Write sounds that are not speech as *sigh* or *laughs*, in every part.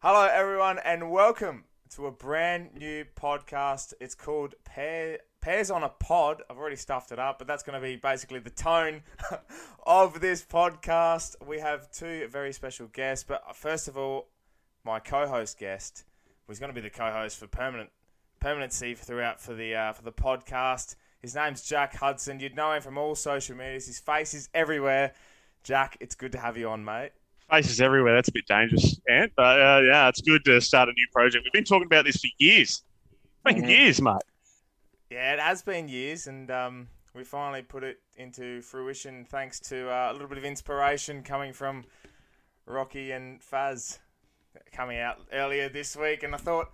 Hello, everyone, and welcome to a brand new podcast. It's called Pear, Pears on a Pod. I've already stuffed it up, but that's going to be basically the tone *laughs* of this podcast. We have two very special guests, but first of all, my co-host guest, who's going to be the co-host for permanent permanency throughout for the uh, for the podcast. His name's Jack Hudson. You'd know him from all social medias. His face is everywhere. Jack, it's good to have you on, mate. Faces everywhere. That's a bit dangerous, Ant. But uh, yeah, it's good to start a new project. We've been talking about this for years. Been Mhm. years, mate. Yeah, it has been years, and um, we finally put it into fruition thanks to uh, a little bit of inspiration coming from Rocky and Faz coming out earlier this week, and I thought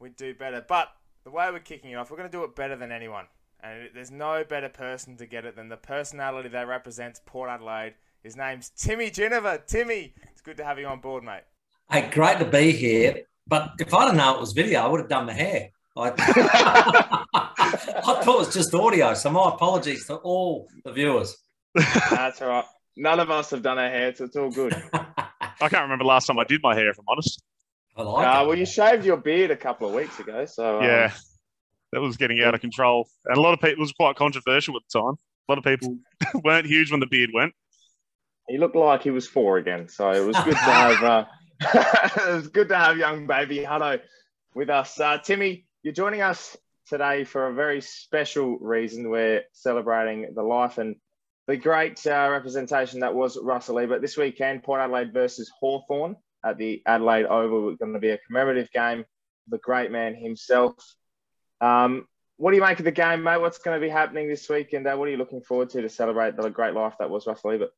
we'd do better. But the way we're kicking it off, we're going to do it better than anyone, and there's no better person to get it than the personality that represents Port Adelaide. His name's Timmy Ginever. Timmy, it's good to have you on board, mate. Hey, great to be here. But if I didn't know it was video, I would have done my hair. I, *laughs* I thought it was just audio. So my apologies to all the viewers. That's all right. None of us have done our hair, so it's all good. *laughs* I can't remember last time I did my hair, if I'm honest. I like Uh, well, you shaved your beard a couple of weeks ago, so um, Yeah, that was getting out of control, and a lot of people it was quite controversial at the time. A lot of people *laughs* weren't huge when the beard went. He looked like he was four again. So it was good to have. Uh, *laughs* it was good to have young baby Hutto with us. Uh, Timmy, you're joining us today for a very special reason. We're celebrating the life and the great uh, representation that was Russell Ebert this weekend. Port Adelaide versus Hawthorn at the Adelaide Oval. It's going to be a commemorative game. The great man himself. Um, what do you make of the game, mate? What's going to be happening this week, and uh, what are you looking forward to to celebrate the great life that was Russell Ebert?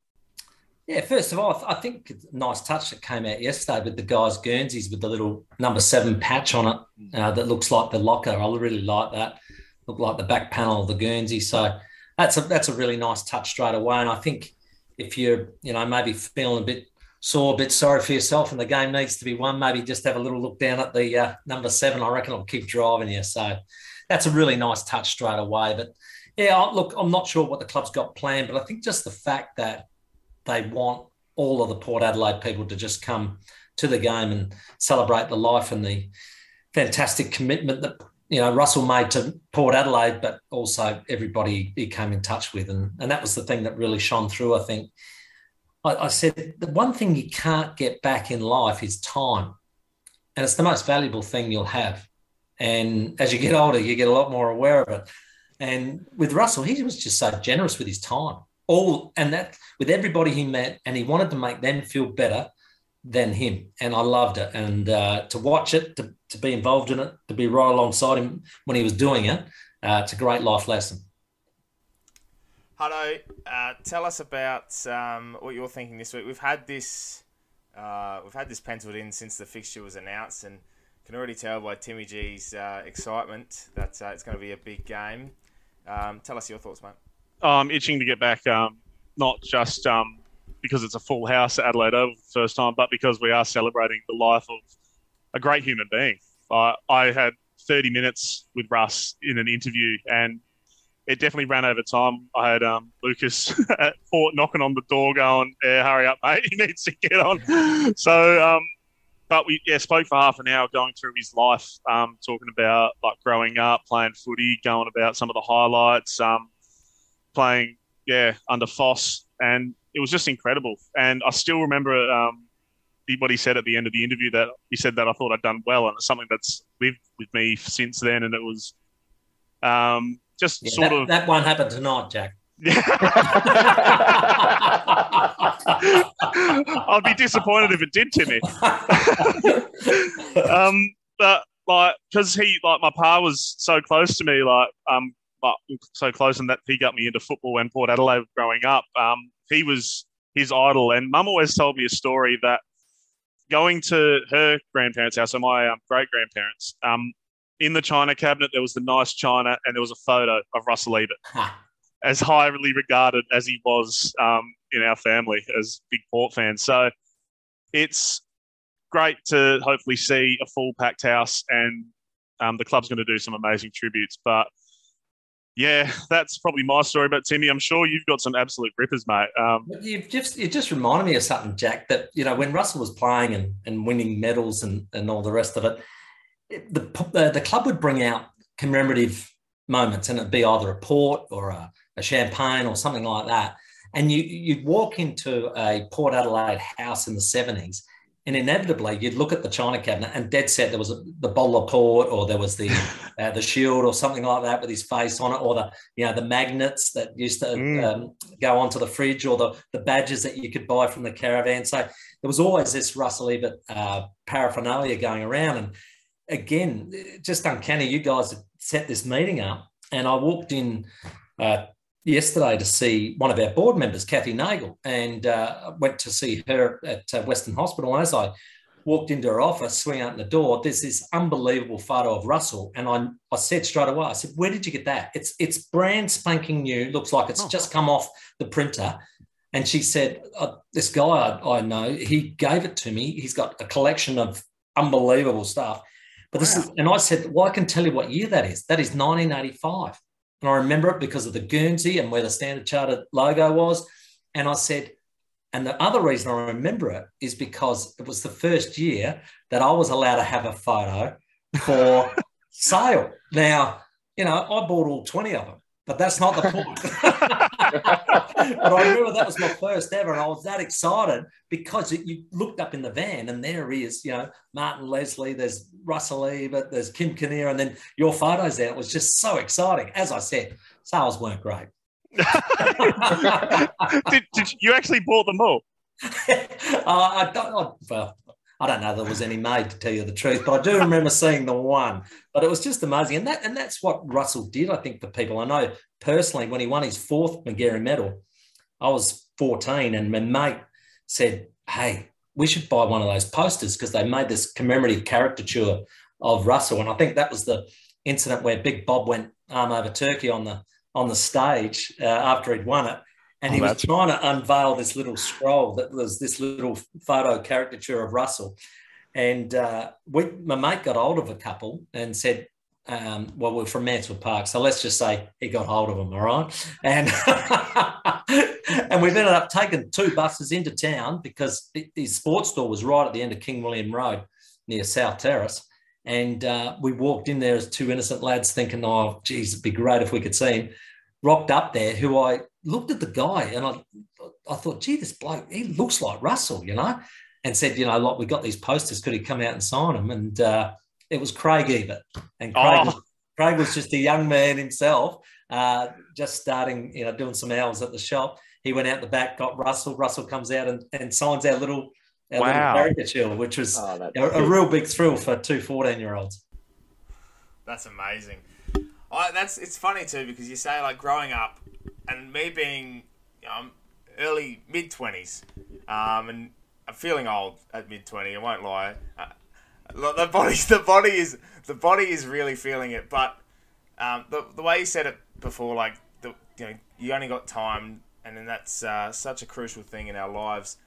Yeah, first of all, I think it's a nice touch that came out yesterday with the guys' Guernseys with the little number seven patch on it uh, that looks like the locker. I really like that. Look like the back panel of the Guernsey. So that's a that's a really nice touch straight away. And I think if you're you know maybe feeling a bit sore, a bit sorry for yourself, and the game needs to be won, maybe just have a little look down at the uh, number seven. I reckon it'll keep driving you. So that's a really nice touch straight away. But yeah, look, I'm not sure what the club's got planned, but I think just the fact that they want all of the Port Adelaide people to just come to the game and celebrate the life and the fantastic commitment that you know Russell made to Port Adelaide, but also everybody he came in touch with, and and that was the thing that really shone through. I think I, I said the one thing you can't get back in life is time, and it's the most valuable thing you'll have. And as you get older, you get a lot more aware of it. And with Russell, he was just so generous with his time. All and that with everybody he met, and he wanted to make them feel better than him. And I loved it. And uh, to watch it, to, to be involved in it, to be right alongside him when he was doing it, uh, it's a great life lesson. Hutto, uh, tell us about um, what you're thinking this week. We've had this, uh, we've had this penciled in since the fixture was announced, and can already tell by Timmy G's uh, excitement that uh, it's going to be a big game. Um, tell us your thoughts, mate. I'm itching to get back, um, not just um, because it's a full house at Adelaide Oval for the first time, but because we are celebrating the life of a great human being. Uh, I had 30 minutes with Russ in an interview, and it definitely ran over time. I had um, Lucas *laughs* at Port knocking on the door, going, "Yeah, hurry up, mate! *laughs* He needs to get on." So, um, but we yeah spoke for half an hour, going through his life, um, talking about like growing up, playing footy, going about some of the highlights, um, playing yeah under Fos, and it was just incredible. And I still remember um, what he said at the end of the interview that he said that I thought I'd done well, and it's something that's lived with me since then. And it was um, just Yeah, sort that, of that won't happen tonight, Jack. *laughs* I'd be disappointed if it did, Timmy. *laughs* *laughs* um, but like, because he, like, my pa was so close to me, like, um, but so close, and that he got me into football when Port Adelaide growing up. Um, he was his idol, and Mum always told me a story that going to her grandparents' house, so my um, great grandparents, um, in the china cabinet there was the nice china, and there was a photo of Russell Ebert *laughs* as highly regarded as he was um, in our family as big Port fans. So it's great to hopefully see a full packed house, and um, the club's going to do some amazing tributes. But yeah, *laughs* that's probably my story. But Timmy, I'm sure you've got some absolute rippers, mate. Um, You've just it just reminded me of something, Jack. That you know when Russell was playing and, and winning medals and, and all the rest of it, the the, the club would bring out commemorative moments, and it'd be either a port or a, a champagne or something like that. And you you'd walk into a Port Adelaide house in the seventies, and inevitably you'd look at the china cabinet and dead set there was a, the bottle of port or there was the *laughs* uh, the shield or something like that with his face on it or the you know the magnets that used to Mm. um, go onto the fridge or the the badges that you could buy from the caravan so there was always this russell ebert uh, paraphernalia going around and again just uncanny you guys had set this meeting up and i walked in uh, yesterday to see one of our board members, Kathy Nagel, and uh, went to see her at uh, Western Hospital. And as I walked into her office, swing out the door, there's this unbelievable photo of Russell. And I, I said straight away, I said, where did you get that? It's, it's brand spanking new. Looks like it's Oh. just come off the printer. And she said, uh, this guy I, I know, he gave it to me. He's got a collection of unbelievable stuff. But this Wow. is, and I said, well, I can tell you what year that is. That is 1985. And I remember it because of the Guernsey and where the Standard Chartered logo was. And I said, and the other reason I remember it is because it was the first year that I was allowed to have a photo for *laughs* sale. Now, you know, I bought all 20 of them, but that's not the point. *laughs* *laughs* but I remember that was my first ever, and I was that excited because it, you looked up in the van, and there he is, you know, Martin Leslie, there's Russell Ebert, there's Kim Kinnear, and then your photos there. It was just so exciting. As I said, sales weren't great. *laughs* did, did you actually bought them all? uh, I don't. I, well, I don't know there was any made to tell you the truth, but I do remember seeing the one. But it was just amazing, and that and that's what Russell did. I think for people, I know personally when he won his fourth Magarey medal, I was 14, and my mate said, "Hey, we should buy one of those posters because they made this commemorative caricature of Russell." And I think that was the incident where Big Bob went arm over turkey on the on the stage uh, after he'd won it. And Oh, he was trying to unveil this little scroll that was this little photo caricature of Russell. And uh, we, my mate got hold of a couple and said, um, well, we're from Mansfield Park, so let's just say he got hold of them, all right? And *laughs* and we've ended up taking two buses into town because his sports store was right at the end of King William Road near South Terrace. And uh, we walked in there as two innocent lads thinking, oh, geez, it'd be great if we could see him. Rocked up there, who I looked at the guy and I, I thought, gee, this bloke, he looks like Russell, you know? And said, you know, like we got these posters, could he come out and sign them? And uh, it was Craig Ebert. And Craig, Oh. was, Craig was just a young man himself, uh, just starting, you know, doing some hours at the shop. He went out the back, got Russell. Russell comes out and, and signs our little, our Wow. little caricature, which was Oh, a, a real big thrill for two 14 year olds. That's amazing. I, that's it's funny too because you say like growing up, and me being um, early mid twenties, um, and I'm feeling old at mid twenty. I won't lie. Uh, the body, *laughs* the body is the body is really feeling it. But um, the the way you said it before, like the you know you only got time, and then that's uh, such a crucial thing in our lives.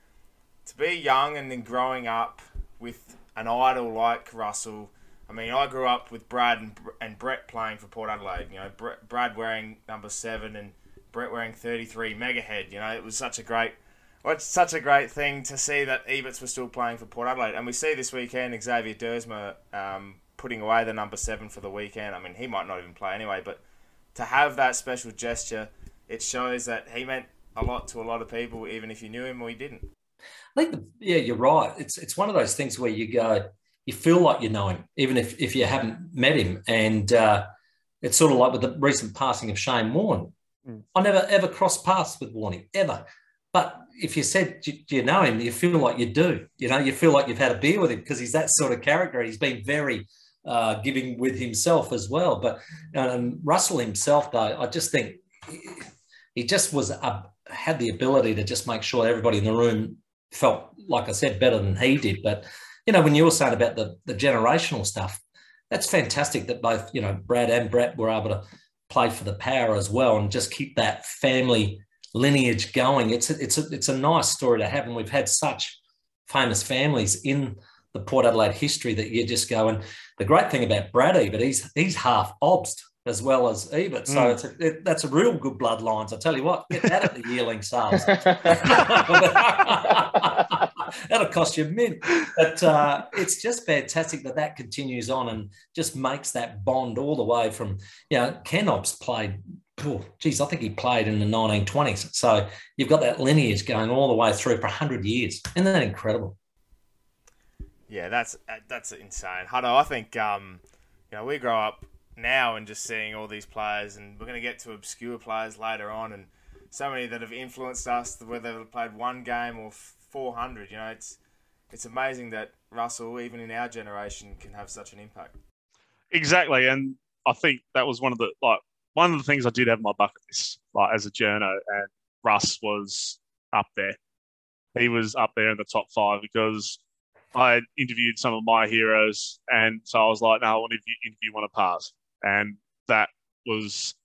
To be young and then growing up with an idol like Russell. I mean, I grew up with Brad and, and Brett playing for Port Adelaide. You know, Brett, Brad wearing number seven and Brett wearing 33 mega head. You know, it was such a great, well, it's such a great thing to see that Eberts were still playing for Port Adelaide. And we see this weekend Xavier Duursma um, putting away the number seven for the weekend. I mean, he might not even play anyway, but to have that special gesture, it shows that he meant a lot to a lot of people, even if you knew him or you didn't. I think, the, yeah, you're right. It's it's one of those things where you go, you feel like you know him, even if, if you haven't met him. And uh, it's sort of like with the recent passing of Shane Warne. Mm. I never ever crossed paths with Warney, ever. But if you said, do you know him? You feel like you do. You know, you feel like you've had a beer with him because he's that sort of character. He's been very uh, giving with himself as well. But um, Russell himself, though, I just think he, he just was a, had the ability to just make sure everybody in the room felt, like I said, better than he did. But you know, when you were saying about the the generational stuff, that's fantastic that both you know Brad and Brett were able to play for the Power as well and just keep that family lineage going. It's a, it's a, it's a nice story to have, and we've had such famous families in the Port Adelaide history that you just go and the great thing about Brad Ebert, he's he's half obst. as well as Ebert. So Mm. it's a, it, that's a real good bloodlines. I tell you what, get that at the yearling sales. *laughs* *laughs* That'll cost you a mint. But uh, it's just fantastic that that continues on and just makes that bond all the way from, you know, Kenop's played, oh, geez, I think he played in the 1920s. So you've got that lineage going all the way through for 100 years. Isn't that incredible? Yeah, that's uh, that's insane. Hutto, I think um, you know we grow up now and just seeing all these players, and we're going to get to obscure players later on, and so many that have influenced us, whether they've played one game or four hundred. You know, it's it's amazing that Russell, even in our generation, can have such an impact. Exactly, and I think that was one of the like one of the things I did have on my bucket list, like as a journo, and Russ was up there. He was up there in the top five because I interviewed some of my heroes, and so I was like, "No, I want to interview one of Pars," and that was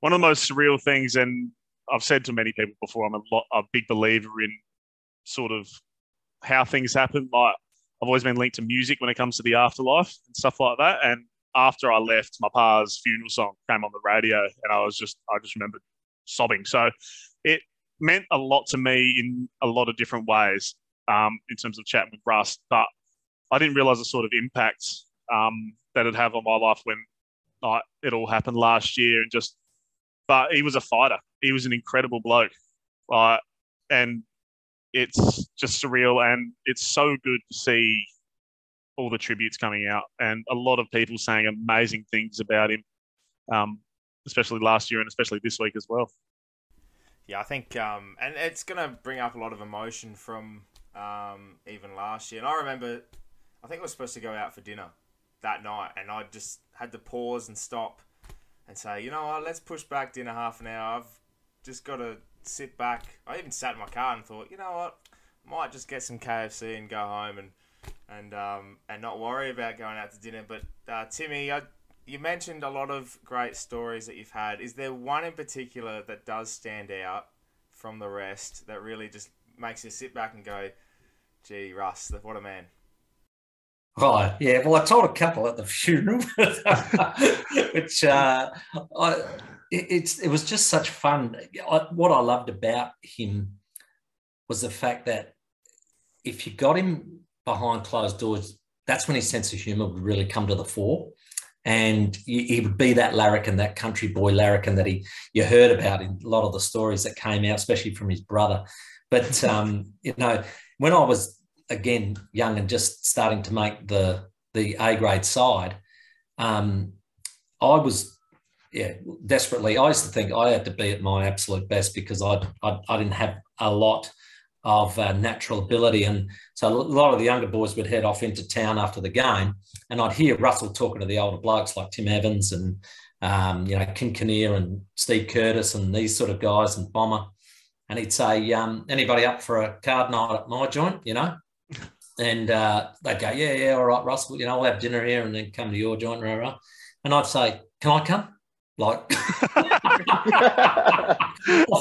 one of the most surreal things. And I've said to many people before, I'm a, lot, a big believer in sort of how things happen. Like I've always been linked to music when it comes to the afterlife and stuff like that. And after I left, my pa's funeral song came on the radio, and I was just I just remembered sobbing. So it meant a lot to me in a lot of different ways um, in terms of chatting with Russ. But I didn't realize the sort of impact um, that it'd have on my life when like, it all happened last year, and just. But he was a fighter. He was an incredible bloke, like, and it's just surreal and it's so good to see all the tributes coming out and a lot of people saying amazing things about him um, especially last year and especially this week as well Yeah, I think, um, and it's going to bring up a lot of emotion from um, even last year. And I remember, I think I was supposed to go out for dinner that night, and I just had to pause and stop and say, you know what, let's push back dinner half an hour. I've just got to sit back. I even sat in my car and thought, you know what, might just get some KFC and go home and and um, and not worry about going out to dinner. But uh, Timmy, I, you mentioned a lot of great stories that you've had. Is there one in particular that does stand out from the rest that really just makes you sit back and go, "Gee, Russ, what a man." Right. Yeah. Well, I told a couple at the funeral, *laughs* which uh, I, it, it's it was just such fun. I, what I loved about him was the fact that if you got him behind closed doors, that's when his sense of humour would really come to the fore. And he he would be that larrikin, that country boy larrikin that he you heard about in a lot of the stories that came out, especially from his brother. But *laughs* um, you know, when I was again young and just starting to make the the A grade side, um, I was yeah desperately. I used to think I had to be at my absolute best because I I, I didn't have a lot of uh, natural ability, and so a lot of the younger boys would head off into town after the game, and I'd hear Russell talking to the older blokes like Tim Evans and um, you know Kim Kinnear and Steve Curtis and these sort of guys and Bomber. And he'd say, um, anybody up for a card night at my joint, you know? *laughs* And uh, they'd go, yeah, yeah, all right, Russell, you know, we'll have dinner here and then come to your joint, rah, rah. And I'd say, can I come? Like, *laughs* I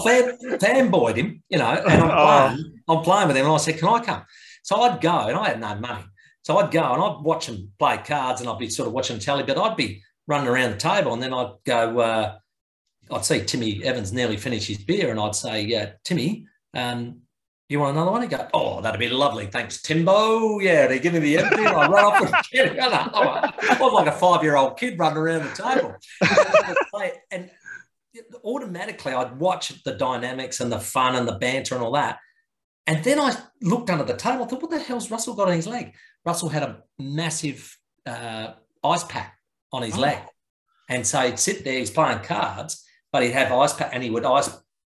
fan, fanboyed him, you know, and I'm playing, I'm playing with him. And I said, can I come? So I'd go and I had no money. So I'd go and I'd watch him play cards and I'd be sort of watching telly, but I'd be running around the table and then I'd go, uh, I'd see Timmy Evans nearly finish his beer and I'd say, yeah, Timmy, um, you want another one? He'd go, oh, that'd be lovely. Thanks, Timbo. Yeah, they give me the empty and *laughs* I run off and get one. I was like a five-year-old kid running around the table. and automatically I'd watch the dynamics and the fun and the banter and all that. And then I looked under the table. I thought, what the hell's Russell got on his leg? Russell had a massive uh, ice pack on his Oh. leg. And so he'd sit there, he's playing cards, but he'd have ice pack and he would ice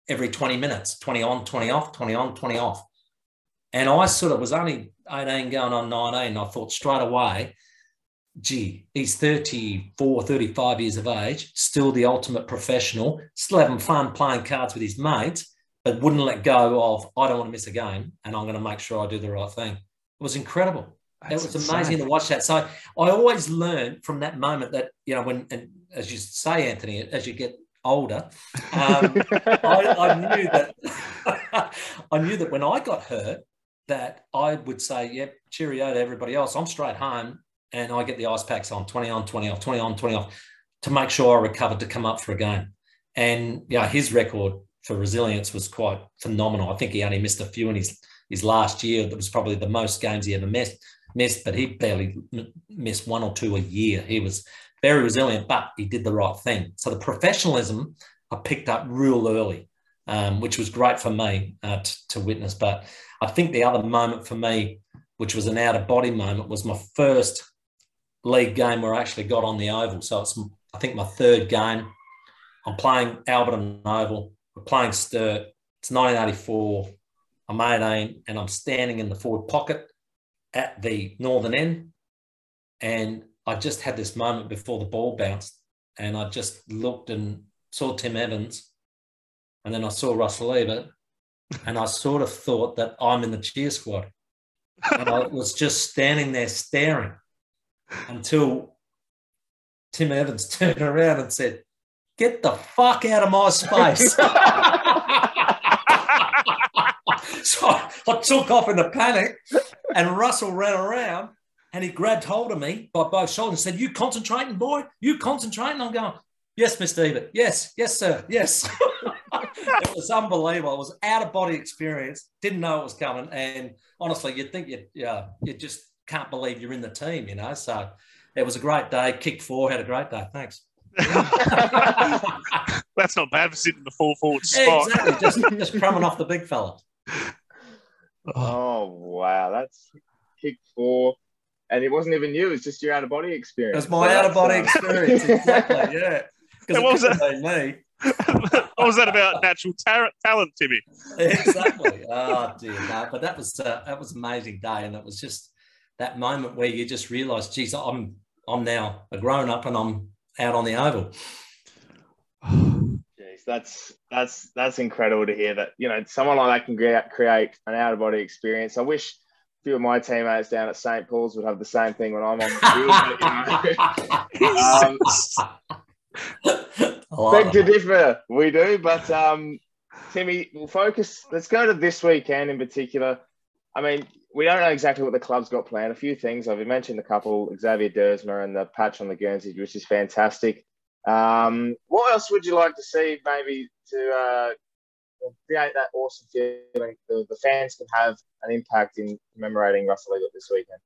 every 20 minutes 20 on, 20 off, 20 on, 20 off. And I sort of was only 18 going on 19. I thought straight away, gee, he's 34, 35 years of age, still the ultimate professional, still having fun playing cards with his mates, but wouldn't let go of, I don't want to miss a game and I'm going to make sure I do the right thing. It was incredible. That's it was amazing to watch that. So I always learned from that moment that, you know, when, and as you say, Anthony, as you get older, um, *laughs* I, I knew that *laughs* I knew that when I got hurt, that I would say, "Yep, cheerio to everybody else. I'm straight home, and I get the ice packs on, 20 on, 20 off, 20 on, 20 off." to make sure I recovered to come up for a game. And yeah, his record for resilience was quite phenomenal. I think he only missed a few in his his last year. That was probably the most games he ever missed. Missed, but he barely missed one or two a year. He was very resilient, but he did the right thing. So the professionalism I picked up real early, um, which was great for me uh, t- to witness. But I think the other moment for me, which was an out of body moment, was my first league game where I actually got on the oval. So it's I think my third game. I'm playing Alberton Oval. We're playing Sturt. It's 1984. I'm 18 and I'm standing in the forward pocket at the northern end. And I just had this moment before the ball bounced and I just looked and saw Tim Evans and then I saw Russell Ebert *laughs* and I sort of thought that I'm in the cheer squad. And I was just standing there staring until Tim Evans *laughs* turned around and said, Get the fuck out of my space. *laughs* so I took off in a panic, and Russell ran around and he grabbed hold of me by both shoulders and said, You concentrating, boy? You concentrating? I'm going, Yes, Mr. Ebert. Yes, yes, sir. Yes. *laughs* it was unbelievable. It was out of body experience. Didn't know it was coming. And honestly, you'd think you yeah, you just can't believe you're in the team, you know. So it was a great day. Kicked four, had a great day. Thanks. *laughs* That's not bad for sitting in the full forward spot. Exactly. Just, just crumbing off the big fella. Oh wow, that's kick four, and it wasn't even you. It's just your out of body experience. It was my so out of body experience. Exactly. Yeah. *laughs* Because what was that? Me. *laughs* what was that about natural tar- talent, Timmy? exactly. *laughs* Oh dear, no, but that was uh, that was an amazing day, and it was just that moment where you just realise, geez, I'm I'm now a grown up, and I'm out on the oval. *sighs* Jeez, that's that's that's incredible to hear that you know someone like that can create, create an out of body experience. I wish a few of my teammates down at St Paul's would have the same thing when I'm on the field. *laughs* um, beg to differ, we do, but um, Timmy, we'll focus. Let's go to this weekend in particular. I mean, we don't know exactly what the club's got planned. A few things I've mentioned a couple: Xavier Duursma and the patch on the Guernsey, which is fantastic. Um, what else would you like to see, maybe to uh, create that awesome feeling the, the fans can have an impact in commemorating Russell Ebert this weekend?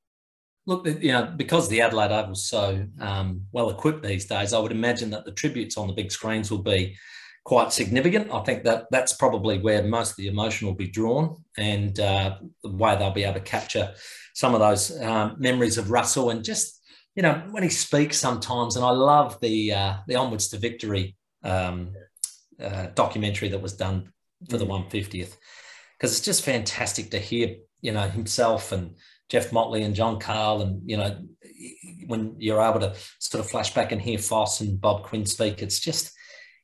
Look, you know, because the Adelaide Oval's so um, well equipped these days, I would imagine that the tributes on the big screens will be quite significant. I think that that's probably where most of the emotion will be drawn and uh, the way they'll be able to capture some of those um, memories of Russell and just, you know, when he speaks sometimes. And I love the, uh, the Onwards to Victory um, uh, documentary that was done for the 150th mm. because it's just fantastic to hear, you know, himself and Geof Motley and John Cahill and, you know, when you're able to sort of flash back and hear Fos and Bob Quinn speak, it's just,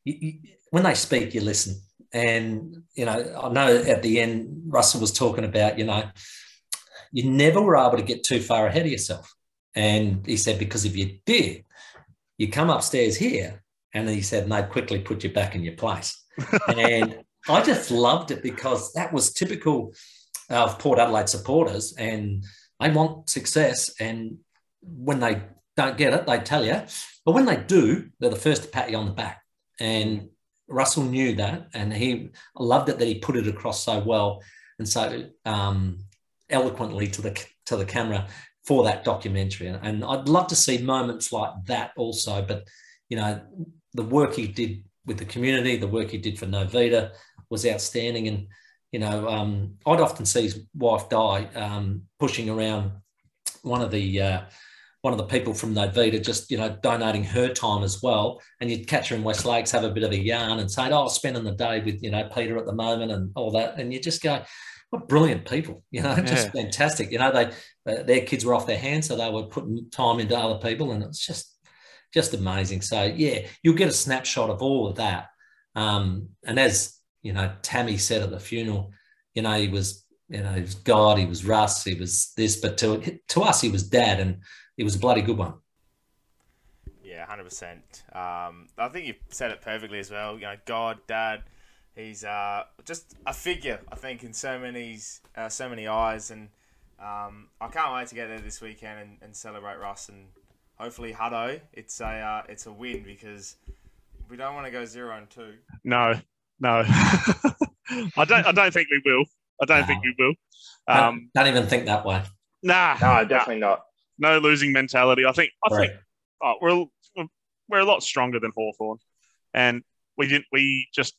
you, when they speak, you listen. And, you know, I know at the end, Russell was talking about, you know, you never were able to get too far ahead of yourself. And he said, because if you did, you come upstairs here. And he said, and they'd quickly put you back in your place. *laughs* and I just loved it because that was typical of Port Adelaide supporters. And they want success. And when they don't get it, they tell you. But when they do, they're the first to pat you on the back. And Russell knew that, and he loved it that he put it across so well and so um, eloquently to the to the camera for that documentary. And I'd love to see moments like that also. But you know, the work he did with the community, the work he did for Novita was outstanding. And you know, um, I'd often see his wife die um, pushing around one of the uh, one of the people from Novita just, you know, donating her time as well. And you'd catch her in West Lakes, have a bit of a yarn and say, oh, spending the day with, you know, Peter at the moment and all that. And you just go, what brilliant people, you know, *laughs* just yeah. fantastic. You know, they, uh, their kids were off their hands, so they were putting time into other people. And it's just, just amazing. So yeah, you'll get a snapshot of all of that. Um, and as, you know, Tammy said at the funeral, you know, he was, you know, he was God, he was Russ, he was this, but to, to us, he was dad. And, he was a bloody good one. Yeah, hundred um, percent. I think you said it perfectly as well. You know, God, Dad, he's uh, just a figure. I think in so many uh, so many eyes, and um, I can't wait to get there this weekend and, and celebrate Russ and hopefully Hutto, it's a uh, it's a win because we don't want to go zero and two. No, no. *laughs* I don't. I don't think we will. I don't No. think we will. Don't- Um, don't even think that way. nah, No, definitely not. no losing mentality. I think. I Right. think oh, we're we're- we're a lot stronger than Hawthorn, and we didn't. We just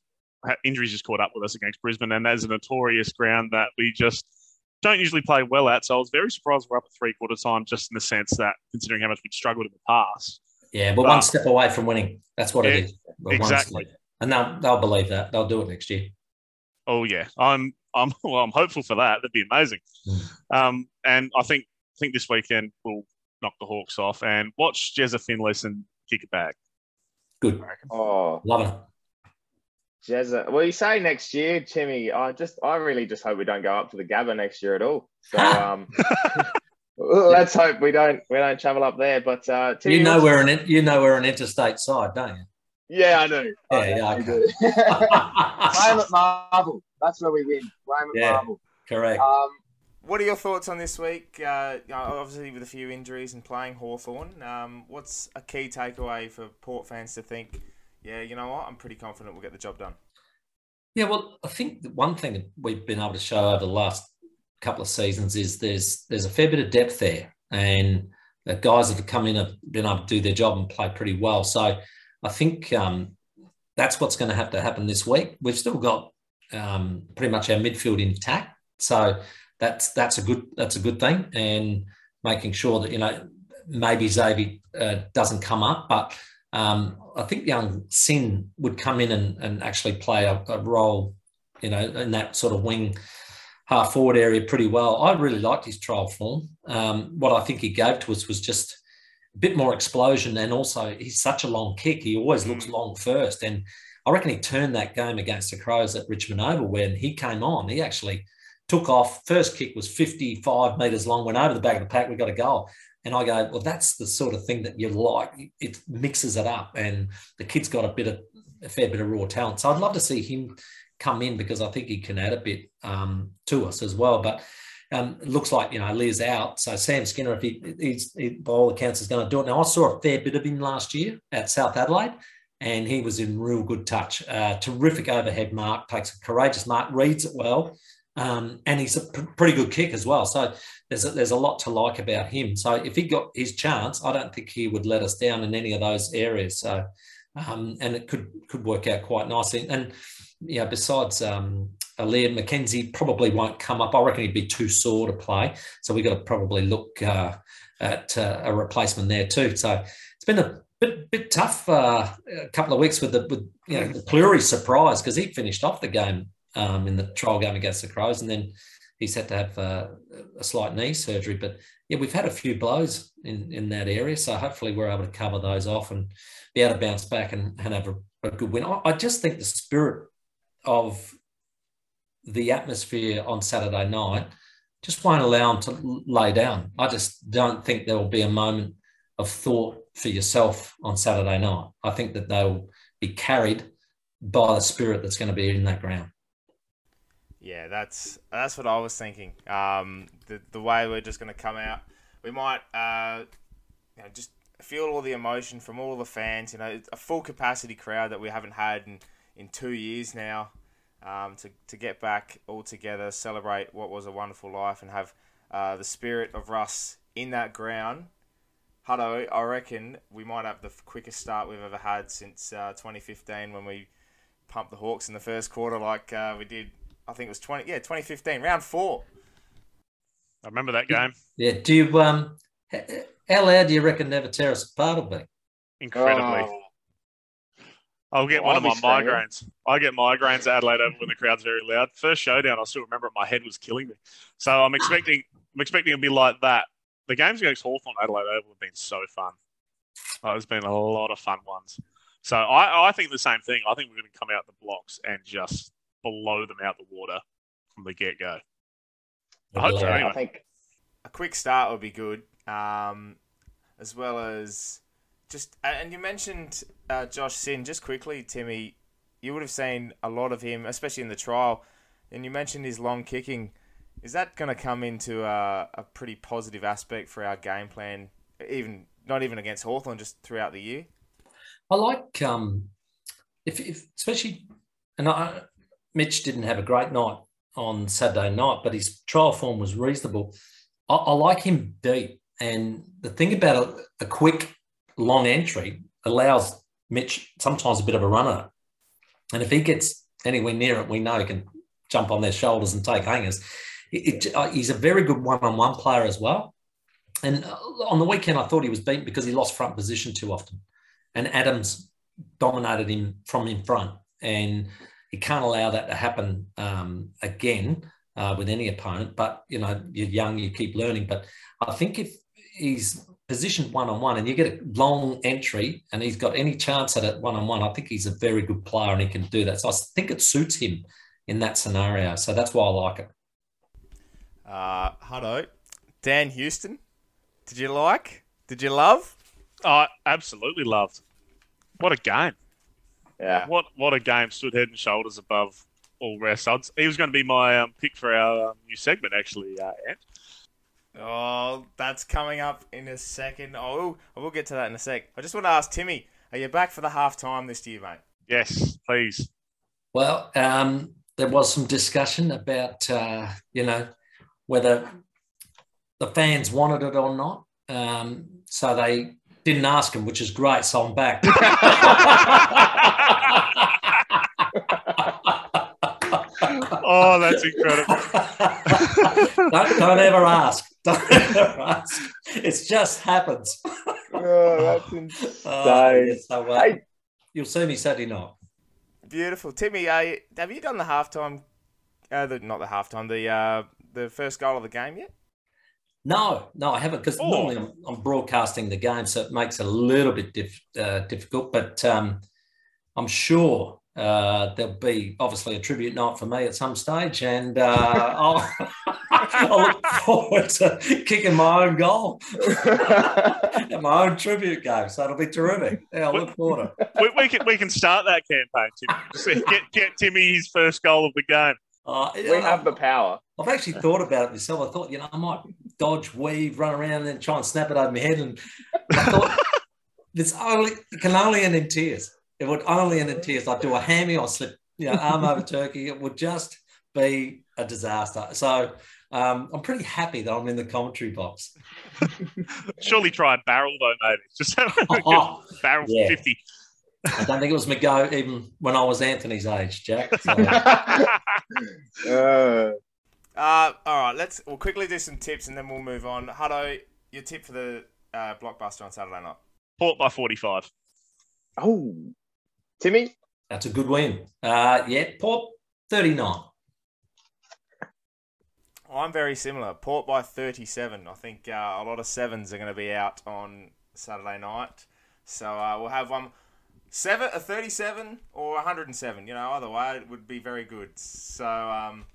had- injuries just caught up with us against Brisbane, and that's a notorious ground that we just don't usually play well at. So I was very surprised we're up at three quarter time, just in the sense that considering how much we'd struggled in the past. Yeah, but But- one step away from winning. That's what Yeah, it is. We're one exactly. Step. And they'll, they'll believe that. They'll do it next year. Oh yeah, I'm I'm *laughs* well, I'm hopeful for that. That'd be amazing. Mm. Um, and I think I think this weekend we'll knock the Hawks off and watch Jezza Finlayson kick it back. Good. Oh, Love it. Jezza. Well, you say next year, Timmy. I just, I really just hope we don't go up to the Gabba next year at all. So, *laughs* um, *laughs* let's hope we don't, we don't travel up there. But uh, Timmy, You know we're an you know we're an interstate side, don't you? Yeah, I do. *laughs* Yeah, I yeah, definitely do. Blame *laughs* at Marvel. That's where we win. Blame at Yeah. Marvel. Correct. Um, What are your thoughts on this week? Uh, obviously, with a few injuries and playing Hawthorn, um, what's a key takeaway for Port fans to think? Yeah, you know what? I'm pretty confident we'll get the job done. Yeah, well, I think the one thing that we've been able to show over the last couple of seasons is there's there's a fair bit of depth there, and the guys that have come in have been able to do their job and play pretty well. So I think um, that's what's going to have to happen this week. We've still got um, pretty much our midfield intact, so that's that's a good that's a good thing, and making sure that you know maybe Xavier uh, doesn't come up, but um, I think young Sinn would come in and, and actually play a, a role, you know, in that sort of wing half forward area pretty well. I really liked his trial form. Um, what I think he gave to us was just bit more explosion, and also he's such a long kick. He always looks long first, and I reckon he turned that game against the Crows at Richmond Oval when he came on. He actually took off. First kick was 55 metres long, went over the back of the pack. We got a goal. And I go, well, that's the sort of thing that you like. It mixes it up, and the kid's got a bit of a fair bit of raw talent. So I'd love to see him come in because I think he can add a bit um, to us as well. But um, it looks like you know Lear's out, so Sam Skinner, if he, he's he, by all accounts, is going to do it. Now I saw a fair bit of him last year at South Adelaide, and he was in real good touch. Uh, terrific overhead mark, takes a courageous mark, reads it well. Um, and he's a pr- pretty good kick as well. So there's a, there's a lot to like about him. So if he got his chance, I don't think he would let us down in any of those areas. So um, and it could could work out quite nicely. And yeah, besides um, Liam McKenzie probably won't come up. I reckon he'd be too sore to play. So we've got to probably look uh, at uh, a replacement there too. So it's been a bit bit tough uh, a couple of weeks with the with you know the Pluri surprise because he finished off the game um, in the trial game against the Crows, and then he's had to have uh, a slight knee surgery. But yeah, we've had a few blows in, in that area, so hopefully we're able to cover those off and be able to bounce back and, and have a, a good win. I, I just think the spirit of the atmosphere on Saturday night just won't allow them to lay down. I just don't think there will be a moment of thought for yourself on Saturday night. I think that they'll be carried by the spirit that's going to be in that ground. Yeah, that's that's what I was thinking. Um, the the way we're just going to come out, we might uh, you know, just feel all the emotion from all the fans. You know, a full capacity crowd that we haven't had in, in two years now. Um, to to get back all together, celebrate what was a wonderful life, and have uh, the spirit of Russ in that ground. Hutto, I reckon we might have the quickest start we've ever had since uh, 2015 when we pumped the Hawks in the first quarter, like uh, we did I think it was twenty. Yeah, twenty fifteen, round four. I remember that game. Yeah. Do you um how loud do you reckon Never Tear Us Apart will be? Incredibly. oh, I'll get Well, one of I'll my be migraines. I get migraines at Adelaide Oval when the crowd's very loud. First showdown, I still remember my head was killing me. So I'm expecting I'm expecting it to be like that. The games against Hawthorn Adelaide Oval have been so fun. Oh, there's been a lot of fun ones. So I, I think the same thing. I think we're going to come out the blocks and just blow them out the water from the get go. I hope so, anyway. I think A quick start would be good, um, as well as just. And you mentioned uh, Josh Sinn. Just quickly, Timmy, you would have seen a lot of him, especially in the trial. And you mentioned his long kicking. Is that going to come into a, a pretty positive aspect for our game plan, even not even against Hawthorn, just throughout the year? I like um, if, if especially, and I, Mitch didn't have a great night on Saturday night, but his trial form was reasonable. I, I like him deep, and the thing about a, a, quick, long entry allows Mitch sometimes a bit of a runner, and if he gets anywhere near it, we know he can jump on their shoulders and take hangers. It, it, uh, he's a very good one-on-one player as well. And uh, on the weekend, I thought he was beaten because he lost front position too often, and Adams dominated him from in front, and he can't allow that to happen um, again uh, with any opponent. But you know, you're young, you keep learning. But I think if he's positioned one on one and you get a long entry and he's got any chance at it one on one, I think he's a very good player and he can do that. So I think it suits him in that scenario. So that's why I like it. Uh, hello, Dan Houston. Did you like? Did you love? I absolutely loved. What a game! Yeah. What what a game! Stood head and shoulders above all rest. I'd, he was going to be my um, pick for our um, new segment, actually, uh, Ant. Oh, that's coming up in a second. Oh, we'll get to that in a sec. I just want to ask Timmy, are you back for the half time this year, mate? Yes, please. Well, um, there was some discussion about, uh, you know, whether the fans wanted it or not. Um, so they didn't ask him, which is great. So I'm back. *laughs* oh, that's incredible. *laughs* don't, don't, ever ask. Don't ever ask. It just happens. oh, that's insane. Oh, so, uh, hey. You'll see me Saturday night. Beautiful, Timmy. Uh, have you done the halftime? Uh, the, not the halftime. The uh, the first goal of the game yet? No, no, I haven't because oh. normally I'm, I'm, broadcasting the game, so it makes it a little bit diff, uh, difficult. But um, I'm sure uh, there'll be obviously a tribute night for me at some stage, and uh, *laughs* I'll, I'll, look forward to kicking my own goal *laughs* at my own tribute game. So it'll be terrific. Yeah, I look forward to it. We, we, can we can start that campaign. Timmy. Get get Timmy his first goal of the game. Uh, we have the power. I've actually thought about it myself. I thought, you know, I might dodge, weave, run around, and then try and snap it over my head. And I thought, *laughs* it's only it can only end in tears. It would only end in tears. I'd do a hammy or slip, you know, arm over turkey. It would just be a disaster. So um, I'm pretty happy that I'm in the commentary box. Surely try a barrel though, maybe. Just have a oh, barrel yeah. 50. I don't think it was my go even when I was Anthony's age, Jack. So. uh. *laughs* Uh, all right, let's we'll quickly do some tips and then we'll move on. Hutto, your tip for the uh, blockbuster on Saturday night? Port by 45. Oh, Timmy? That's a good win. Uh, yeah, Port 39. I'm very similar. Port by 37. I think uh, a lot of sevens are going to be out on Saturday night. So uh, we'll have one seven, a 37 or 107. You know, either way, it would be very good. So um,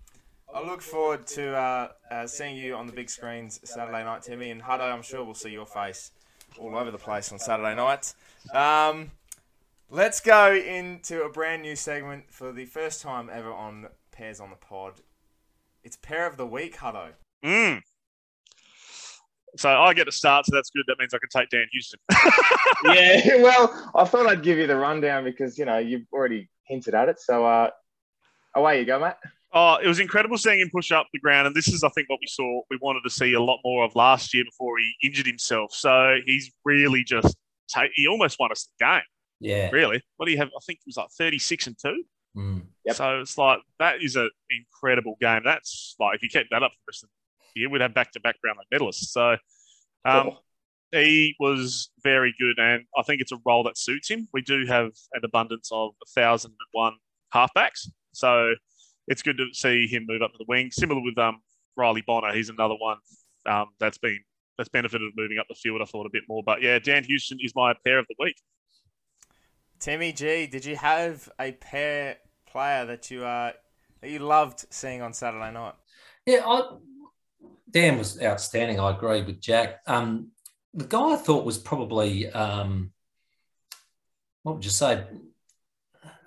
I look forward to uh, uh, seeing you on the big screens Saturday night, Timmy. And Hutto, I'm sure we'll see your face all over the place on Saturday night. Um, Let's go into a brand new segment for the first time ever on Pears on the Pod. It's Pear of the Week, Hutto. Mm. So I get to start, so that's good. That means I can take Dan Houston. *laughs* yeah, *laughs* well, I thought I'd give you the rundown because, you know, you've already hinted at it. So uh, away you go, mate. Oh, it was incredible seeing him push up the ground. And this is, I think, what we saw, we wanted to see a lot more of last year before he injured himself. So he's really just, take, he almost won us the game. Yeah. Really? What do you have? I think it was like 36 and 2. Mm. Yep. So it's like, that is an incredible game. That's like, if you kept that up for the rest of the year, we'd have back to back Brownlow medalists. So um, cool. he was very good. And I think it's a role that suits him. We do have an abundance of 1,001 halfbacks. So it's good to see him move up to the wing. Similar with um, Riley Bonner. He's another one um, that's been that's benefited moving up the field, I thought a bit more. But yeah, Dan Houston is my pear of the week. Timmy G, did you have a pear player that you uh, that you loved seeing on Saturday night? Yeah, I, Dan was outstanding. I agree with Jack. Um, the guy I thought was probably um, what would you say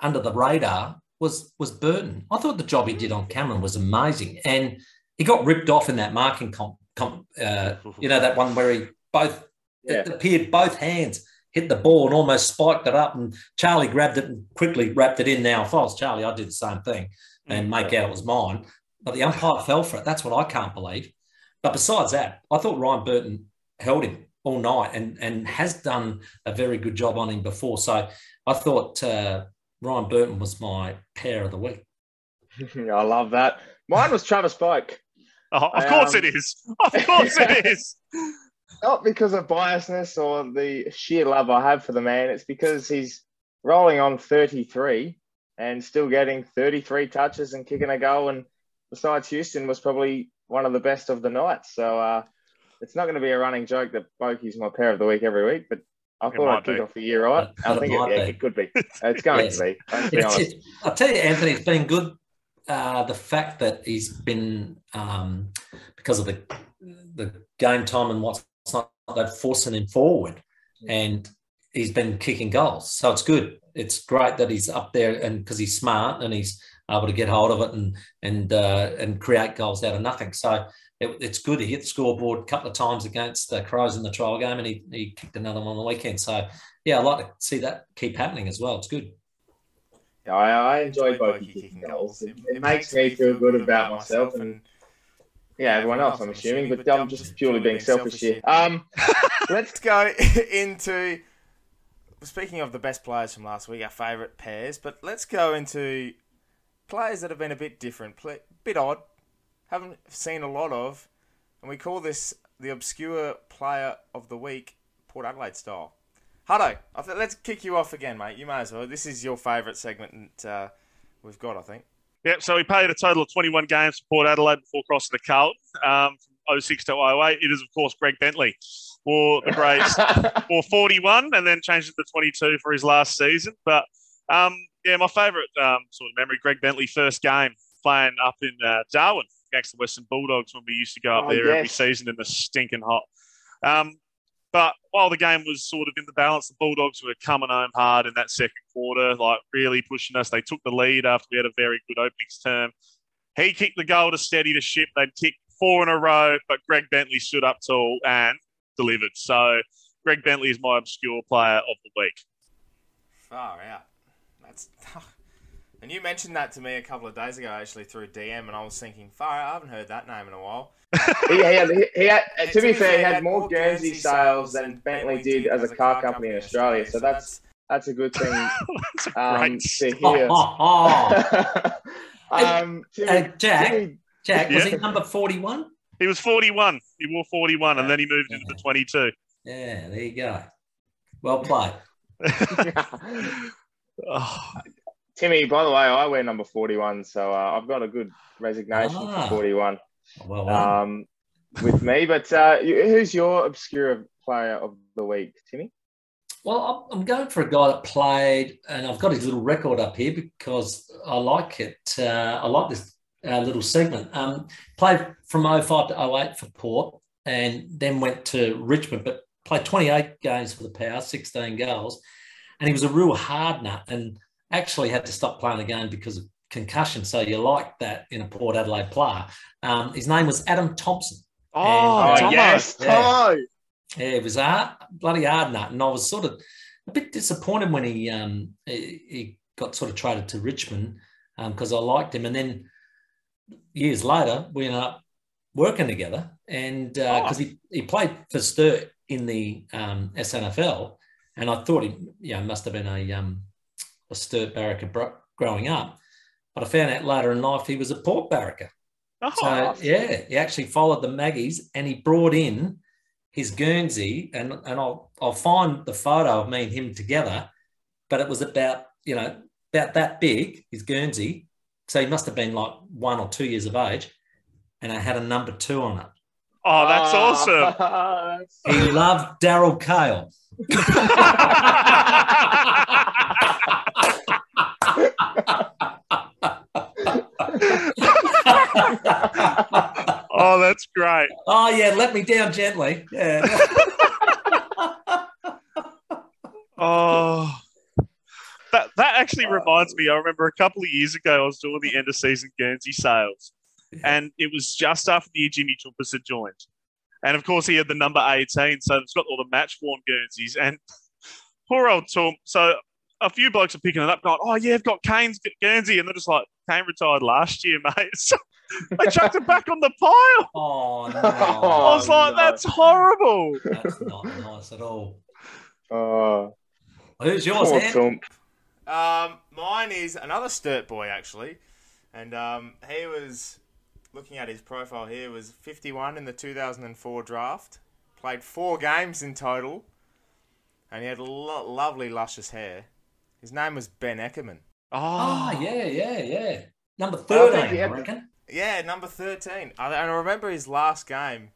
under the radar was was Burton. I thought the job he did on Cameron was amazing, and he got ripped off in that marking comp. comp uh, you know that one where he both Yeah. appeared both hands hit the ball and almost spiked it up. And Charlie grabbed it and quickly wrapped it in. Now, if I was Charlie, I'd do the same thing and make out it was mine. But the umpire fell for it. That's what I can't believe. But besides that, I thought Ryan Burton held him all night and, and has done a very good job on him before. So I thought uh, Ryan Burton was my pair of the week. *laughs* I love that. Mine was Travis Boak. Oh, of course Um, it is. Of course it *laughs* is. Not because of biasness or the sheer love I have for the man. It's because he's rolling on 33 and still getting 33 touches and kicking a goal. And besides Houston, was probably one of the best of the night. So uh, it's not going to be a running joke that Boaky's my pear of the week every week, but I thought I'd kick be. off the year right. But *laughs* I think it, yeah, it could be. *laughs* It's going Yes. to be. Be It's, honest. it, I'll tell you, Anthony, it's been good. Uh, the fact that he's been um, because of the the game time and what's not they're forcing him forward, and he's been kicking goals. So it's good. It's great that he's up there and because he's smart and he's able to get hold of it and and uh, and create goals out of nothing. So it, it's good. He hit the scoreboard a couple of times against the Crows in the trial game, and he, he kicked another one on the weekend. So yeah, I'd like to see that keep happening as well. It's good. I, I enjoy Enjoy Boaky kicking goals. It, it makes me feel good about myself and yeah, everyone else, I'm assuming, but I'm just purely being selfish here. Um, *laughs* Let's go *laughs* into. Speaking of the best players from last week, our favourite pears, but let's go into players that have been a bit different, a bit odd, haven't seen a lot of, and we call this the obscure player of the week, Port Adelaide style. Hutto, I th- let's kick you off again, mate. You may as well. This is your favourite segment uh, we've got, I think. Yep, so he played a total of 21 games for Port Adelaide before crossing the Carlton um, from 06 to 08. It is, of course, Greg Bentley for the Braves *laughs* for 41 and then changed it to 22 for his last season. But um, yeah, my favourite um, sort of memory, Greg Bentley, first game playing up in uh, Darwin against the Western Bulldogs when we used to go up Oh, there every season in the stinking hot. Um, but while the game was sort of in the balance, the Bulldogs were coming home hard in that second quarter, like really pushing us. They took the lead after we had a very good openings term. He kicked the goal to steady the ship. They'd kicked four in a row, but Greg Bentley stood up tall and delivered. So Greg Bentley is my obscure player of the week. Far out. That's. And you mentioned that to me a couple of days ago, actually, through DM, and I was thinking, far I haven't heard that name in a while. *laughs* he, he had, he, he had, And to be fair, he had more Guernsey sales than Bentley did as a car company in Australia. So that's that's a good *laughs* thing That's a um, to Oh, hear. *laughs* oh, oh. um, Timmy, Uh, Jack, Timmy- Jack, was Yeah. he number 41? He was 41. He wore 41, and then he moved into the 22. Yeah, there you go. Well played. Oh, Timmy, by the way, I wear number 41, so uh, I've got a good resignation Ah. for 41 Well done. um, with me. But uh, you- who's your obscure player of the week, Timmy? Well, I'm I'm going for a guy that played, and I've got his little record up here because I like it. Uh, I like this uh, little segment. Um, played from 05 to 08 for Port and then went to Richmond, but played 28 games for the Power, 16 goals. And he was a real hard nut and actually had to stop playing the game because of concussion. So you like that in a Port Adelaide player. Um, his name was Adam Thompson. oh, Oh, Tomo. yes, Yeah. Tomo. Yeah, it was a hard, bloody hard nut, and I was sort of a bit disappointed when he um, he, he got sort of traded to Richmond because I liked him, and then years later we ended up working together, and because he, he played for Sturt in the um, SANFL, and I thought he you know must have been a um, a Sturt barracker bro- growing up, but I found out later in life he was a Port barracker. Oh, So yeah, he actually followed the Maggies and he brought in his Guernsey, and and I'll I'll find the photo of me and him together, but it was about you know about that big his Guernsey, so he must have been like one or two years of age, and it had a number two on it. oh, that's ah. awesome. *laughs* awesome. He loved Daryl Kale. *laughs* oh, that's great. oh yeah, let me down gently. Yeah. *laughs* Oh, that that actually reminds me. I remember a couple of years ago, I was doing the end of season Guernsey sales, and it was just after the year Jimmy Toumpas had joined. And of course, he had the number 18, so it's got all the match worn Guernseys. And *laughs* poor old Tom. So a few blokes are picking it up, going, "Oh yeah, I've got Kane's Guernsey," and they're just like, "Kane retired last year, mate." *laughs* So they chucked it back on the pile. *laughs* Oh no! I was like, no. "That's horrible." That's not nice at all. Oh, Who's yours, poor Ed? Um, mine is another Sturt boy actually, and um, he was looking at his profile here was 51 in the 2004 draft. Played four games in total, and he had lo- lovely luscious hair. His name was Ben Eckermann. Ah, Oh, yeah, yeah, yeah. Number thirteen, he I reckon. Yeah, number 13. I- And I remember his last game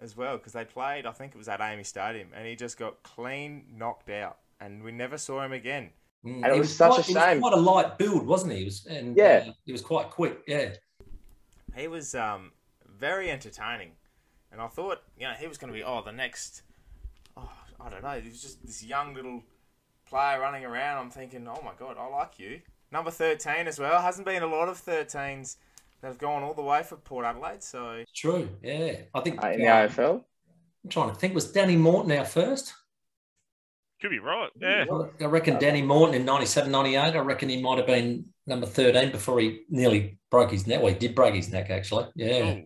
as well because they played. I think it was at AAMI Stadium, and he just got clean knocked out, and we never saw him again. Mm, And it he was such a quite, he shame. was quite a light build, wasn't he? He was, and Yeah. uh, he was quite quick. Yeah. He was um, very entertaining, and I thought you know he was going to be oh the next oh I don't know he was just this young little player running around. I'm thinking oh my god I like you number thirteen as well. Hasn't been a lot of 13s that have gone all the way for Port Adelaide, so True. Yeah. I think. Uh, in the uh, AFL. I'm trying to think. Was Danny Morton our first? could be right. Yeah. I reckon Danny Morton in 97, 98. I reckon he might have been number 13 before he nearly broke his neck. Well, he did break his neck, actually. Yeah.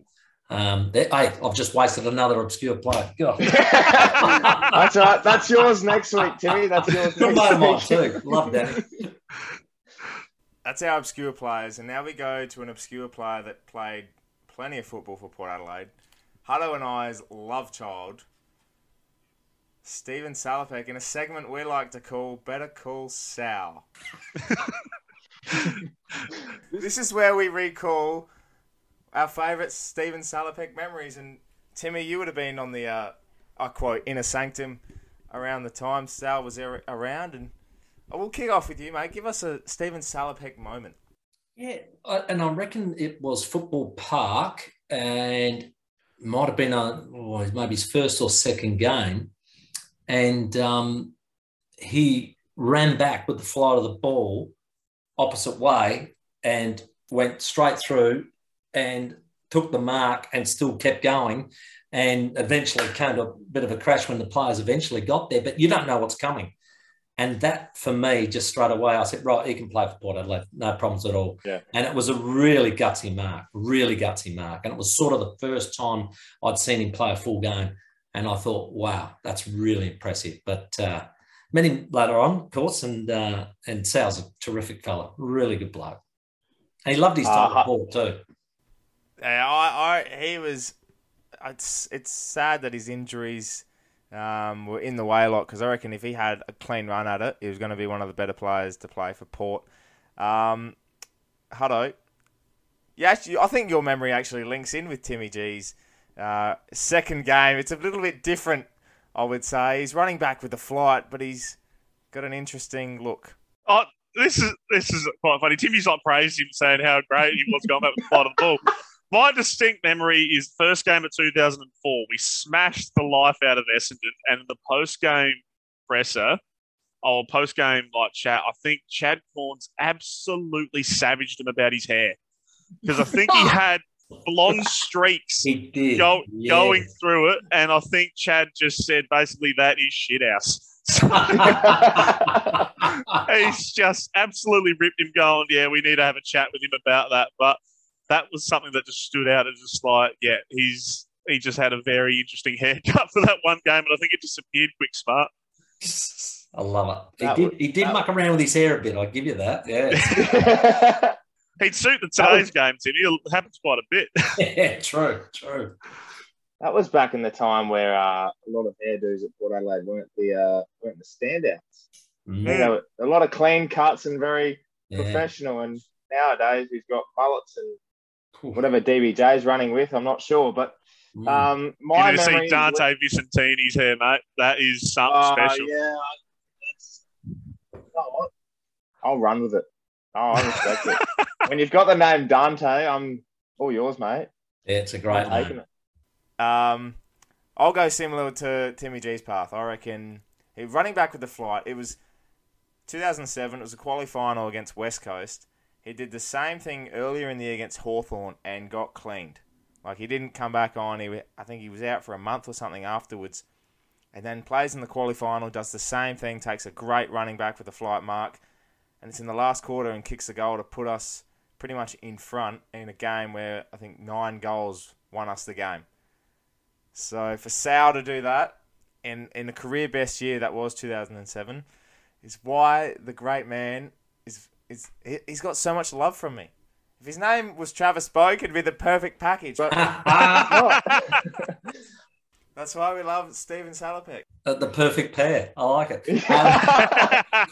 Oh. Um, there- hey, I've just wasted another obscure player. God. *laughs* That's all right. That's yours next week, Timmy. That's yours Good mate of mine, next week. too. Love Danny. that's our obscure players, and now we go to an obscure player that played plenty of football for Port Adelaide. Hutto and I's love child, Stephen Salopek, in a segment we like to call Better Call Sal. *laughs* this is where we recall our favourite Stephen Salopek memories. And Timmy, you would have been on the, uh, I quote, inner sanctum around the time Sal was ar- around. And I will kick off with you, mate. Give us a Stephen Salopek moment. Yeah, I- and I reckon it was Football Park, and might have been a oh, maybe his first or second game, and um, he ran back with the flight of the ball opposite way and went straight through and took the mark and still kept going and eventually came to a bit of a crash when the players eventually got there but you don't know what's coming. And that for me just straight away i said right he can play for port adelaide. No problems at all. Yeah. and it was a really gutsy mark really gutsy mark. And it was sort of the first time i'd seen him play a full game. And i thought wow that's really impressive. But uh met him later on of course and uh and sal's a terrific fella really good bloke and he loved his time Uh, at ball too Yeah, I, I, he was. It's it's sad that his injuries um, were in the way a lot because I reckon if he had a clean run at it, he was going to be one of the better players to play for Port. Um, Hutto, yeah, actually, I think your memory actually links in with Timmy G's uh, second game. It's a little bit different, I would say. He's running back with the flight, but he's got an interesting look. Oh, this is this is quite funny. Timmy's like praised him, saying how great he was going back with the flight of the ball. *laughs* My distinct memory is first game of 2004. We smashed the life out of Essendon, and in the post game presser, oh, or post game like chat, I think Chad Cornes absolutely savaged him about his hair because I think he *laughs* had blonde *laughs* streaks he did go, yeah. going through it, and I think Chad just said basically that is shit house. *laughs* he's just absolutely ripped him going, yeah, we need to have a chat with him about that. But that was something that just stood out as just like, yeah, he's he just had a very interesting haircut for that one game, and I think it disappeared quick smart. I love it. That he was- did. He did that- muck around with his hair a bit. I'll give you that. Yeah. *laughs* He'd suit the That today's was- game, Timmy. It happens quite a bit. *laughs* *laughs* yeah. True. True. that was back in the time where uh, a lot of hairdos at Port Adelaide weren't the uh, weren't the standouts. Mm, You know, a lot of clean cuts and very yeah. professional. And nowadays we've got mullets and Cool. whatever DBJ's running with. I'm not sure, but Mm. um, You my need to see Dante Visentini's hair, mate. That is something Oh, special. yeah, that's, you know what? I'll run with it. Oh, I respect it. *laughs* When you've got the name Dante, I'm all yours, mate. yeah, it's a great I'm name. it. Um, I'll go similar to Timmy G's path. I reckon he running back with the flight. It was 2007. It was a quali final against West Coast. He did the same thing earlier in the year against Hawthorn and got cleaned. Like he didn't come back on. He, I think he was out for a month or something afterwards, and then plays in the quali final. Does the same thing. Takes a great running back with the flight mark, and it's in the last quarter and kicks the goal to put us pretty much in front in a game where I think nine goals won us the game. So for Sal to do that in in a career best year that was 2007 is why the great man is is he- he's got so much love from me. If his name was Travis Boak, it'd be the perfect package. But *laughs* *laughs* uh, that's why we love Stephen Salopek. Uh, the perfect pear. I like it. *laughs* Um,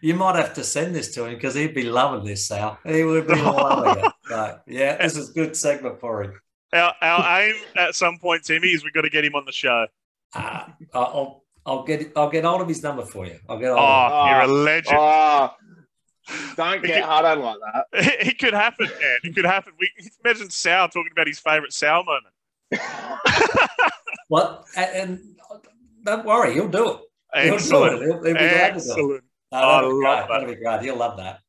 you might have to send this to him because he'd be loving this, Sal. He would be loving it. So, yeah, this is a good segment for him. our, our aim at some point, Timmy, is we've got to get him on the show. Uh, I'll, I'll get I'll get hold of his number for you. I'll get hold Oh, of Oh. you're a legend. Oh, don't get hard on like that. *laughs* It could happen, man. It could happen. We imagine Sal talking about his favourite Sal moment. *laughs* it. What? And, and don't worry, he'll do it. He'll do it. Excellent. He'll, he'll be glad to do it. No, I love great. that. That'll be great. He'll love that.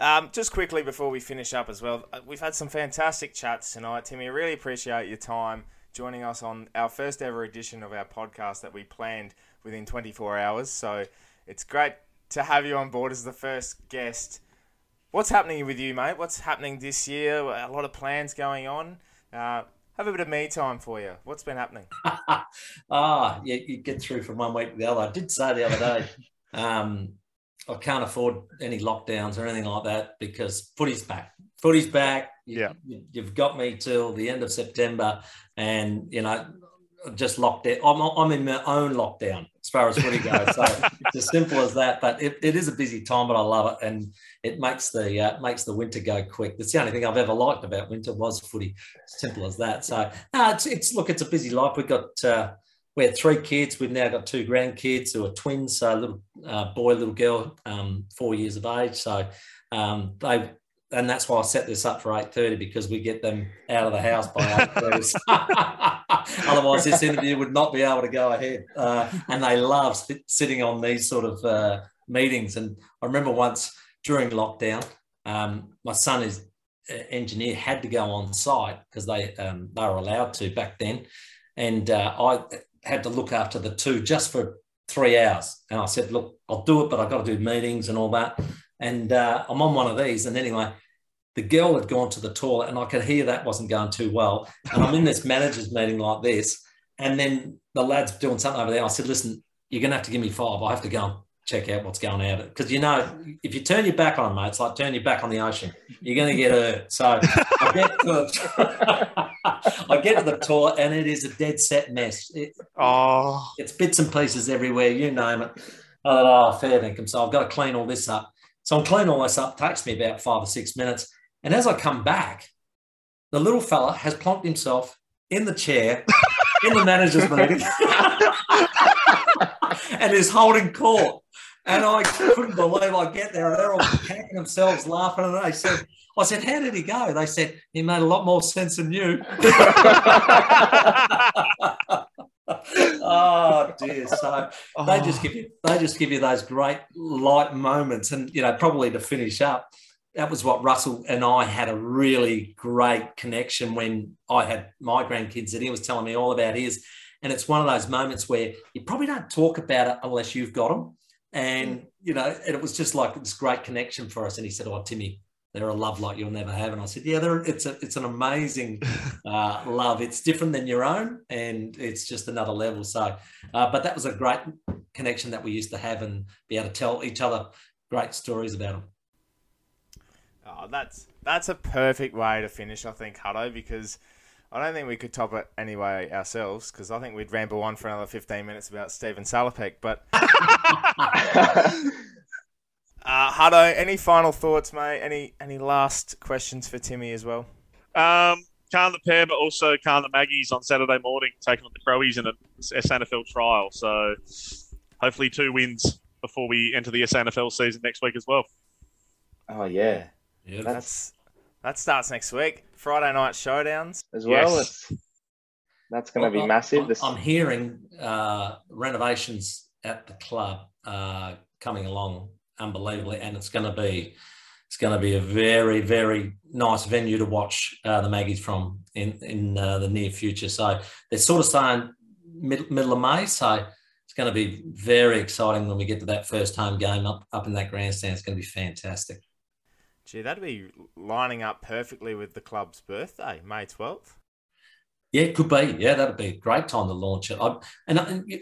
Um, just quickly before we finish up as well, uh, we've had some fantastic chats tonight, Timmy. I really appreciate your time joining us on our first ever edition of our podcast that we planned within 24 hours. So it's great to have you on board as the first guest. What's happening with you, mate? What's happening this year? A lot of plans going on. Uh, have a bit of me time for you. What's been happening? *laughs* ah, you, you get through from one week to the other. I did say the other day, *laughs* um, I can't afford any lockdowns or anything like that because footy's back. Footy's back. You, Yeah. you, you've got me till the end of September, and you know, just locked it. I'm, I'm in my own lockdown as far as footy goes. So *laughs* it's as simple as that. But it, it is a busy time, but I love it, and it makes the uh, makes the winter go quick. That's the only thing I've ever liked about winter was footy. Simple as that. So no, it's, it's look, it's a busy life. We've got uh, we had three kids. We've now got two grandkids who are twins. So a little uh, boy, little girl, um, four years of age. So um, they. And that's why I set this up for eight thirty because we get them out of the house by eight thirty. *laughs* *laughs* Otherwise, this interview would not be able to go ahead. Uh, and they love sit- sitting on these sort of uh, meetings. And I remember once during lockdown, um, my son is uh, engineer had to go on site because they um, they were allowed to back then, and uh, I had to look after the two just for three hours. And I said, "Look, I'll do it, but I've got to do meetings and all that." And uh, I'm on one of these, and anyway, the girl had gone to the toilet, and I could hear that wasn't going too well. And I'm in this managers meeting like this, and then the lad's doing something over there. I said, "Listen, you're going to have to give me five. I have to go and check out what's going on because you know if you turn your back on them, mate, it's like turn your back on the ocean. You're going to get hurt." So I get to *laughs* I get to the toilet, and it is a dead set mess. It, Oh, it's bits and pieces everywhere, you name it. I thought, oh, fair dinkum. So I've got to clean all this up. So I'm cleaning all this up. takes me about five or six minutes. And as I come back, the little fella has plonked himself in the chair in the manager's *laughs* meeting *laughs* and is holding court. And I couldn't believe I get there and they're all packing themselves laughing. And they said, I said, how did he go? They said, he made a lot more sense than you. *laughs* oh dear. So they oh. just give you they just give you those great light moments. And you know probably to finish up that was what russell and i had a really great connection when i had my grandkids and he was telling me all about his. And it's one of those moments where you probably don't talk about it unless you've got them and mm. you know and it was just like this great connection for us. And he said oh timmy they're a love like you'll never have and i said yeah they're, it's a it's an amazing *laughs* uh, love it's different than your own and it's just another level so uh, but that was a great connection that we used to have and be able to tell each other great stories about them. Oh, that's that's a perfect way to finish, I think, Hutto, because I don't think we could top it anyway ourselves, because I think we'd ramble on for another 15 minutes about Stephen Salopek. But, *laughs* *laughs* uh, Hutto, any final thoughts, mate? Any any last questions for Timmy as well? um, Carn the Pear, but also Carn the Maggies on Saturday morning, taking on the Crowies in a SANFL trial. So hopefully two wins before we enter the SANFL season next week as well. oh yeah, Yeah, That's That starts next week. Friday night showdowns. as well. Yes. That's going to be I'm- massive. I'm, I'm hearing uh, renovations at the club uh, coming along unbelievably, and it's going to be it's going to be a very, very nice venue to watch uh, the Maggies from in in uh, the near future. So they're sort of saying mid, middle of May. So it's going to be very exciting when we get to that first home game up up in that grandstand. It's going to be fantastic. Gee, that'd be lining up perfectly with the club's birthday, May twelfth. Yeah, it could be. Yeah, that'd be a great time to launch it. I, and, and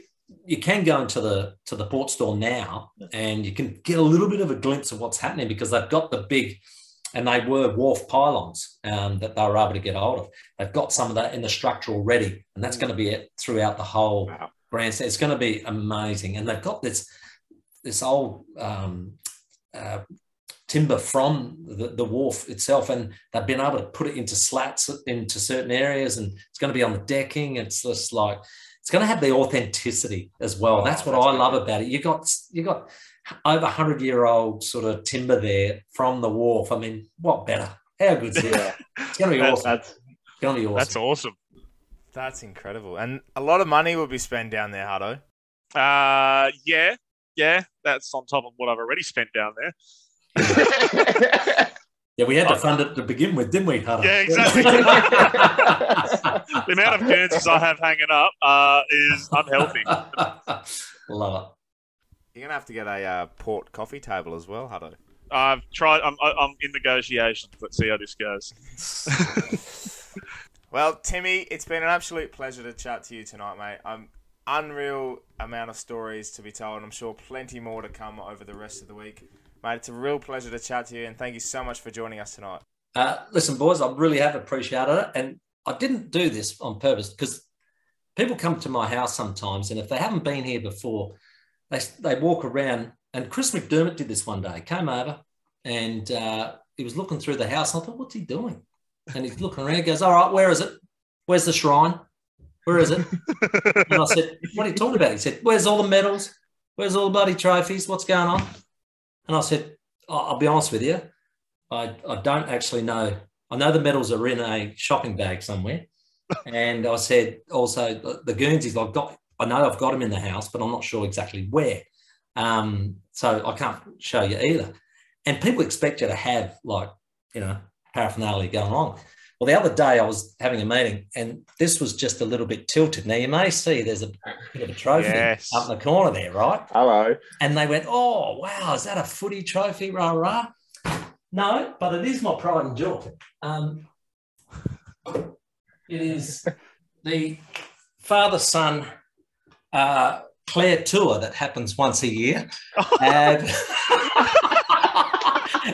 you, can go into the to the port store now, and you can get a little bit of a glimpse of what's happening because they've got the big, and they were wharf pylons um, that they were able to get hold of. They've got some of that in the structure already, and that's going to be it throughout the whole Wow. grandstand. It's going to be amazing, and they've got this this old um, uh, timber from the, the wharf itself, and they've been able to put it into slats into certain areas, and it's going to be on the decking. It's just like it's going to have the authenticity as well. Oh, that's what that's I love about it. You got you got over hundred year old sort of timber there from the wharf. I mean, what better? How good's it? Yeah, It's going to be That's- awesome. that's It's going to be awesome. That's awesome. That's incredible, and a lot of money will be spent down there, Hutto. Uh, yeah, yeah. That's on top of what I've already spent down there. *laughs* yeah, we had to fund it to begin with, didn't we, Hunter? Yeah, exactly. *laughs* The amount of Guernseys I have hanging up uh, is unhealthy. *laughs* Love it. You're gonna have to get a uh, port coffee table as well, Hutto. I've tried. I'm, I'm in negotiations. Let's see how this goes. *laughs* Well, Timmy, it's been an absolute pleasure to chat to you tonight, mate. I'm unreal amount of stories to be told. I'm sure plenty more to come over the rest of the week. Mate, it's a real pleasure to chat to you, and thank you so much for joining us tonight. Uh, listen, boys, I really have appreciated it. And I didn't do this on purpose because people come to my house sometimes, and if they haven't been here before, they, they walk around. And Chris McDermott did this one day, came over and uh, he was looking through the house. And I thought, what's he doing? And he's looking around, he goes, All right, where is it? Where's the shrine? Where is it? *laughs* And I said, What are you talking about? He said, Where's all the medals? Where's all the bloody trophies? What's going on? And I said, "I- I'll be honest with you. I, I don't actually know. I know the medals are in a shopping bag somewhere. and I said also the- the Guernseys, I've got, I know I've got them in the house, but I'm not sure exactly where. Um, so I can't show you either. And people expect you to have like, you know, paraphernalia going on. Well, the other day I was having a meeting and this was just a little bit tilted. Now you may see there's a bit of a trophy Yes. up in the corner there, right? Hello. And they went, Oh, wow, is that a footy trophy? Rah, rah. No, but it is my pride and joy. Um, it is the father son uh, Claire tour that happens once a year. And, *laughs*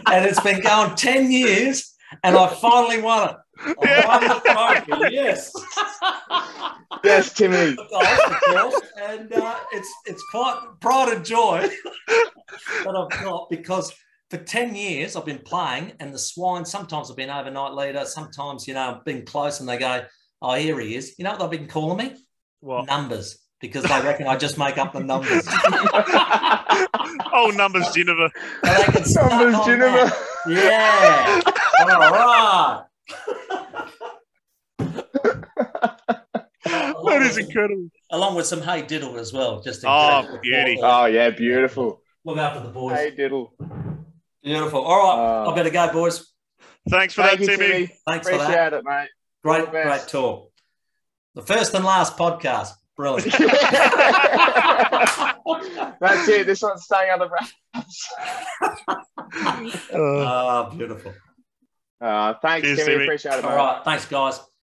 and it's been going 10 years, and I finally won it. I won the trophy, yes. Yes, Timmy. Golf, of course, and uh, it's it's quite pride and joy *laughs* that I've got because for ten years I've been playing, and the swine. Sometimes I've been overnight leader. Sometimes you know I've been close, and they go, "Oh, here he is." You know what they've been calling me? What? Numbers, because they reckon I just make up the numbers. *laughs* oh, numbers, Ginever. And they can suck *laughs* Numbers, Ginever. that. Yeah. All right. *laughs* That is incredible. Along with some hey diddle as well, just Oh, case. beauty. Oh yeah, beautiful. Look after the boys. Hey, diddle. Beautiful. All right, Uh, I better go, boys. Thanks for Thank that, you, Timmy. Timmy. Thanks for that. Appreciate it, mate. Great, great best. talk. The first and last podcast. Brilliant. *laughs* *laughs* That's it. This one's staying under wraps. Uh, *laughs* Ah, beautiful. Uh, thanks, Cheers, Timmy. Timmy. Appreciate it, All mate. right. Thanks, guys.